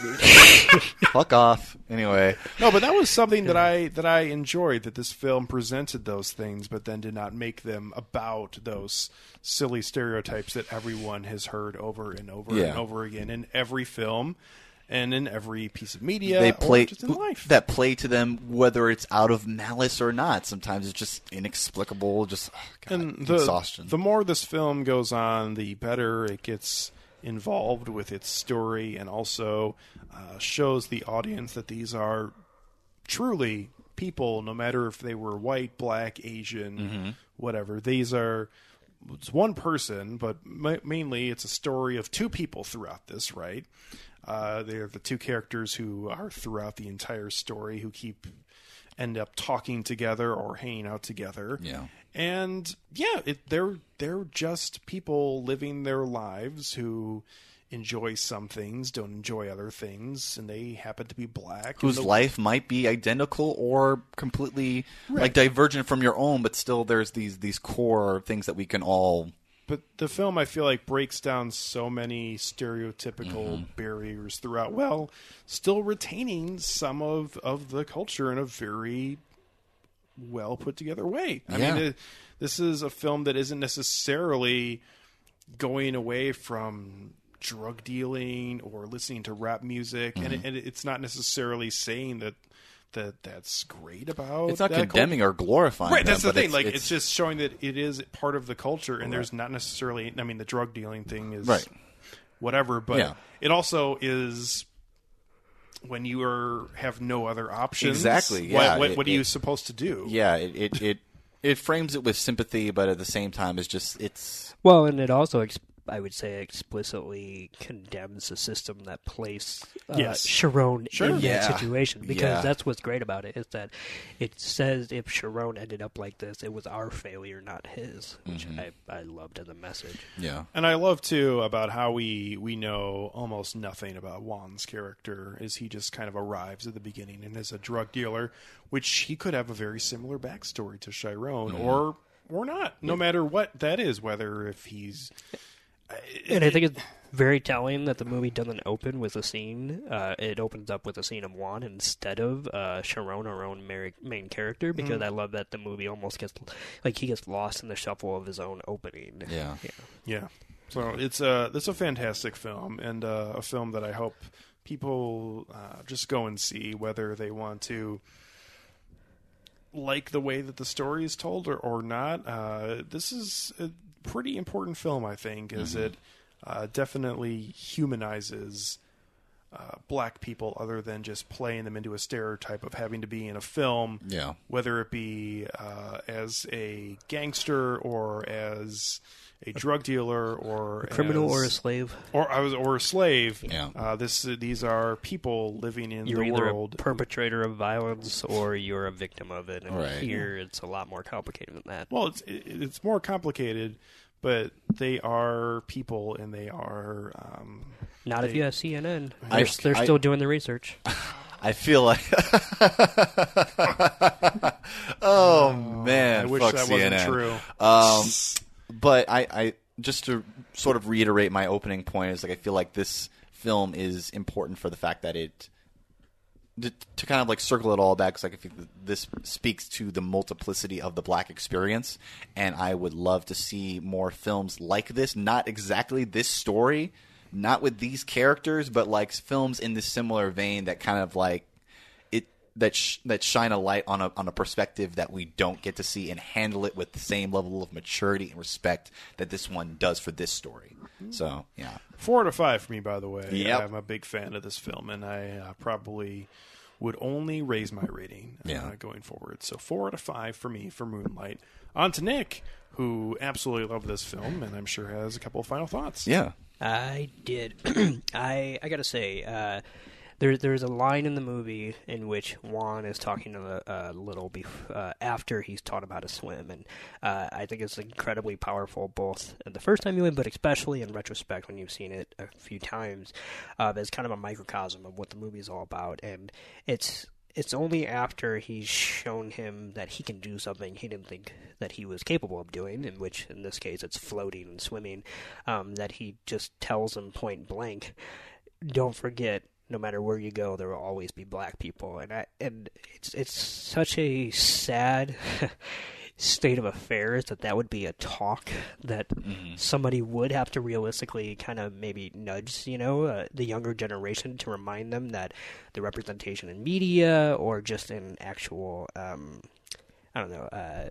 fuck off anyway No, but that was something that I that I enjoyed that this film presented those things, but then did not make them about those silly stereotypes that everyone has heard over and over Yeah. and over again in every film and in every piece of media they play just in life. that play to them whether it's out of malice or not sometimes it's just inexplicable just oh, God, and the, exhaustion The more this film goes on, the better it gets involved with its story, and also uh, shows the audience that these are truly people, no matter if they were white, black, Asian, Mm-hmm. whatever. These are it's one person, but ma- mainly it's a story of two people throughout this, right? Uh, they're the two characters who are throughout the entire story who keep end up talking together or hanging out together. Yeah. And yeah, it, they're they're just people living their lives who enjoy some things, don't enjoy other things, and they happen to be black. whose the- life might be identical or completely like divergent from your own, but still there's these these core things that we can all. But the film, I feel like, breaks down so many stereotypical Mm-hmm. barriers throughout, Well, still retaining some of, of the culture in a very well put together way. I Yeah. mean, it, this is a film that isn't necessarily going away from drug dealing or listening to rap music, and, Mm-hmm. it, and it's not necessarily saying that that that's great about. It's not that culture. condemning or glorifying. Right, them, that's the thing. It's, like, it's, it's, just showing that it is part of the culture, and there's not necessarily. I mean, the drug dealing thing is Right. whatever, but Yeah. it also is when you are have no other options. Exactly, What, yeah, what, it- what are you supposed to do? yeah. It, it it it frames it with sympathy, but at the same time, it's just it's well, and it also, ex- I would say, explicitly condemns the system that placed uh, Yes. Chiron Sure. in Yeah. that situation. Because Yeah. that's what's great about it is that it says if Chiron ended up like this, it was our failure, not his, which Mm-hmm. I, I loved as a message. yeah. And I love too about how we we know almost nothing about Juan's character is he just kind of arrives at the beginning and is a drug dealer, which he could have a very similar backstory to Chiron or or not, no matter what that is, whether if he's And I think it's very telling that the movie doesn't open with a scene. Uh, it opens up with a scene of Juan instead of uh, Chiron, our own mar- main character, because I love that the movie almost gets like he gets lost in the shuffle of his own opening. Yeah. yeah. Yeah. So it's a it's a fantastic film and uh, a film that I hope people uh, just go and see whether they want to like the way that the story is told or, or not. Uh, this is a pretty important film, I think, as it uh, definitely humanizes uh, black people other than just playing them into a stereotype of having to be in a film. Yeah. Whether it be uh, as a gangster or as a drug dealer or a Criminal as- or a slave. or I was or a slave. Yeah. Uh, this these are people living in You're the either world. a perpetrator of violence or you're a victim of it. And Right. here it's a lot more complicated than that. well, it's it, it's more complicated, but they are people and they are. Um, Not if you have CNN. I- They're, they're I- still doing the research. I feel like. oh man, I wish fuck that CNN. wasn't true. Um, but I, I just to sort of reiterate my opening point is like I feel like this film is important for the fact that it to, kind of like circle it all back. 'cause, like if this speaks to the multiplicity of the black experience, and I would love to see more films like this. Not exactly this story, not with these characters, but like films in this similar vein that kind of like that sh- that shine a light on a on a perspective that we don't get to see and handle it with the same level of maturity and respect that this one does for this story. So yeah, Four out of five for me, by the way. Yep. I'm a big fan of this film, and I uh, probably would only raise my rating uh, Yeah. going forward. So four out of five for me for Moonlight. On to Nick, who absolutely loved this film, and I'm sure has a couple of final thoughts. yeah, I did. I I gotta say, uh, there there's a line in the movie in which Juan is talking to the uh, little bef- uh, after he's taught him how to swim, and uh, I think it's incredibly powerful, both the first time you win, but especially in retrospect when you've seen it a few times. Uh, as kind of a microcosm of what the movie is all about, and it's it's only after he's shown him that he can do something he didn't think that he was capable of doing, in which in this case it's floating and swimming, um, that he just tells him point blank, "Don't forget." No matter where you go, there will always be black people, and I, and it's it's such a sad state of affairs that that would be a talk that somebody would have to realistically kind of maybe nudge, you know, uh, the younger generation to remind them that the representation in media or just in actual, um, I don't know, uh,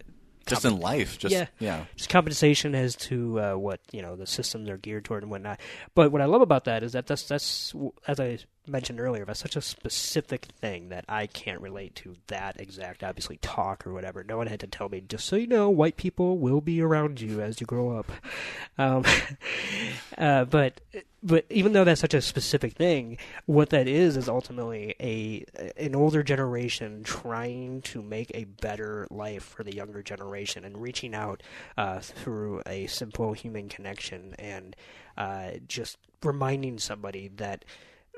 just in life, just Yeah. yeah. just compensation as to uh, what you know the systems are geared toward and whatnot. But what I love about that is that that's that's as I mentioned earlier, that's such a specific thing that I can't relate to that exact obviously talk or whatever. No one had to tell me just so you know, white people will be around you as you grow up. Um, uh, but but even though that's such a specific thing, what that is is ultimately a an older generation trying to make a better life for the younger generation and reaching out uh, through a simple human connection and uh, just reminding somebody that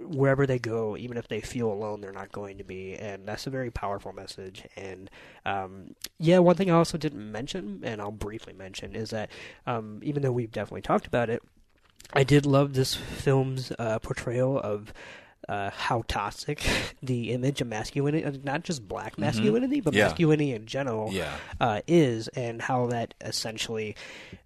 wherever they go, even if they feel alone, they're not going to be, and that's a very powerful message. And um, yeah, one thing I also didn't mention, and I'll briefly mention, is that um, even though we've definitely talked about it, I did love this film's uh, portrayal of uh, how toxic the image of masculinity, uh, not just black masculinity, but Yeah. masculinity in general, Yeah. uh, is, and how that essentially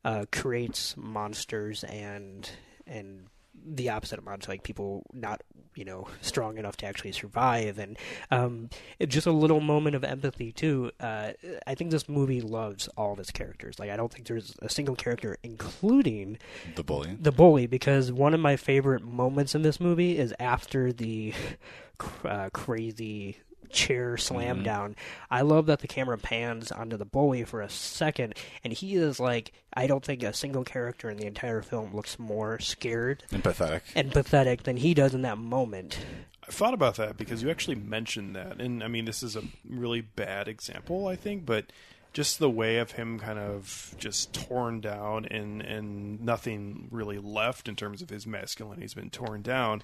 uh, creates monsters and and the opposite of monsters, like people not you know strong enough to actually survive, and um, it- just a little moment of empathy too. Uh, I think this movie loves all of its characters. Like I don't think there's a single character, including The bully. the bully because one of my favorite moments in this movie is after the uh, crazy chair slam mm-hmm. down. I love that the camera pans onto the bully for a second, and he is like, I don't think a single character in the entire film looks more scared Empathetic. and pathetic than he does in that moment. I thought about that because you actually mentioned that, and I mean, this is a really bad example, I think, but just the way of him kind of just torn down and and nothing really left in terms of his masculinity has been torn down.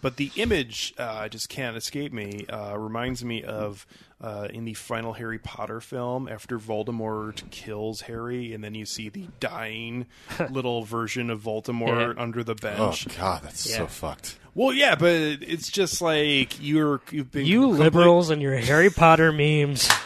But the image uh, just can't escape me. Uh, reminds me of uh, in the final Harry Potter film after Voldemort kills Harry, and then you see the dying little version of Voldemort Yeah. under the bench. Oh god, that's so fucked. Well, yeah, but it's just like you're you've been You complete- liberals and your Harry Potter memes.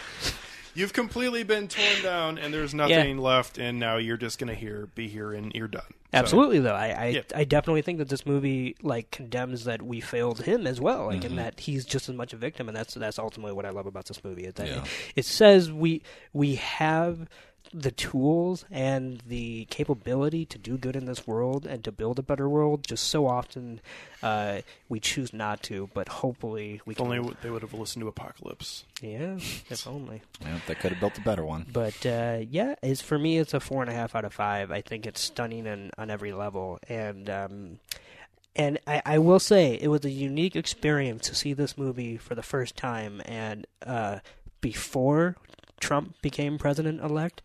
You've completely been torn down, and there's nothing left, and now you're just gonna hear be here, and you're done. So- Absolutely, though. I I, Yeah. I definitely think that this movie like condemns that we failed him as well, like Mm-hmm. in that he's just as much a victim, and that's that's ultimately what I love about this movie. Is that Yeah. it, it says we we have the tools and the capability to do good in this world and to build a better world. Just so often uh, we choose not to, but hopefully we If can. only they would have listened to Apocalypse. yeah, if only. Yeah, they could have built a better one. But uh, yeah, it's for me. It's a four and a half out of five. I think it's stunning and on every level, and um, and I, I will say it was a unique experience to see this movie for the first time, and uh, before Trump became president elect,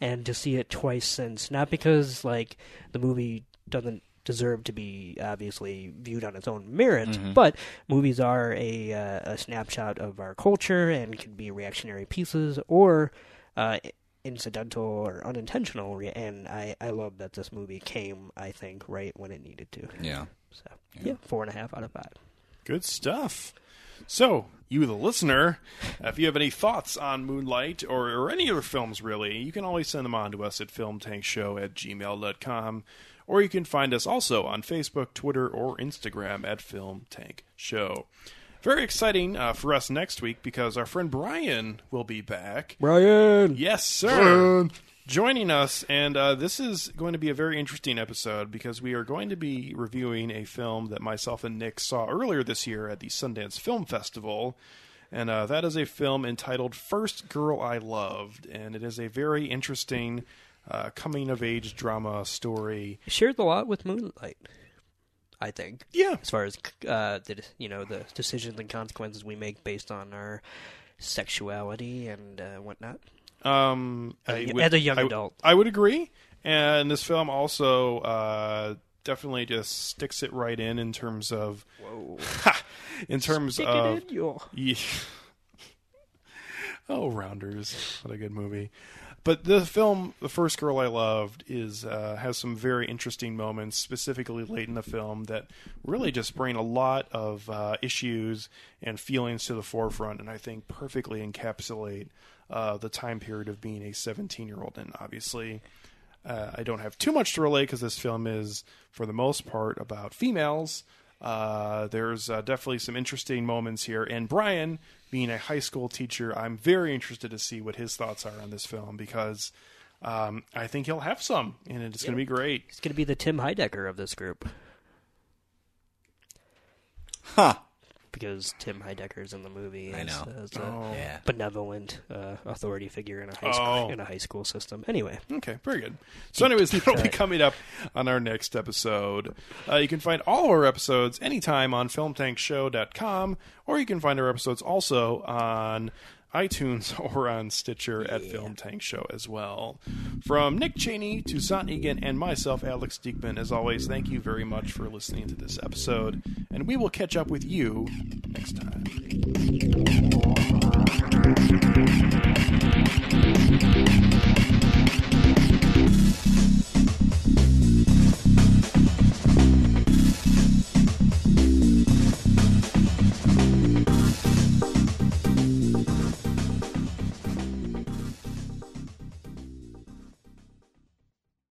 and to see it twice since. Not because like the movie doesn't deserve to be obviously viewed on its own merit, but movies are a uh, a snapshot of our culture and can be reactionary pieces or uh, incidental or unintentional. Re- and I I love that this movie came. I think right when it needed to. Yeah. So yeah, four and a half out of five. Good stuff. So, you, the listener, if you have any thoughts on Moonlight or, or any other films, really, you can always send them on to us at filmtankshow at gmail.com. Or you can find us also on Facebook, Twitter, or Instagram at Film Tank Show. Very exciting uh, for us next week because our friend Brian will be back. Brian. Yes, sir. Joining us, and uh, this is going to be a very interesting episode because we are going to be reviewing a film that myself and Nick saw earlier this year at the Sundance Film Festival. And uh, that is a film entitled First Girl I Loved. And it is a very interesting uh, coming of age drama story. Shared a lot with Moonlight. I think. Yeah. As far as uh, the you know the decisions and consequences we make based on our sexuality and uh, whatnot. Um, As a I y- would- as a young I- adult. I would agree. And this film also uh, definitely just sticks it right in in terms of Whoa. in terms Stick of it in your. Yeah. oh, Rounders! What a good movie. But the film, "The First Girl I Loved," is uh, has some very interesting moments, specifically late in the film, that really just bring a lot of uh, issues and feelings to the forefront, and I think perfectly encapsulate uh, the time period of being a 17-year-old. And obviously, uh, I don't have too much to relate because this film is, for the most part, about females. Uh, there's uh, definitely some interesting moments here. And Brian, being a high school teacher, I'm very interested to see what his thoughts are on this film because um, I think he'll have some, and it's going to be great. He's going to be the Tim Heidecker of this group Huh. Because Tim Heidecker's in the movie. I as- know. as a Oh. Yeah. benevolent uh, authority figure in a high Oh. school in a high school system. Anyway, Okay, very good. So, anyways, that'll be coming up on our next episode. Uh, you can find all of our episodes anytime on filmtankshow.com, or you can find our episodes also on iTunes or on Stitcher at Film Tank Show as well. From Nick Cheney to Toussaint Egan and myself, Alex Diekman, as always, thank you very much for listening to this episode, and we will catch up with you next time.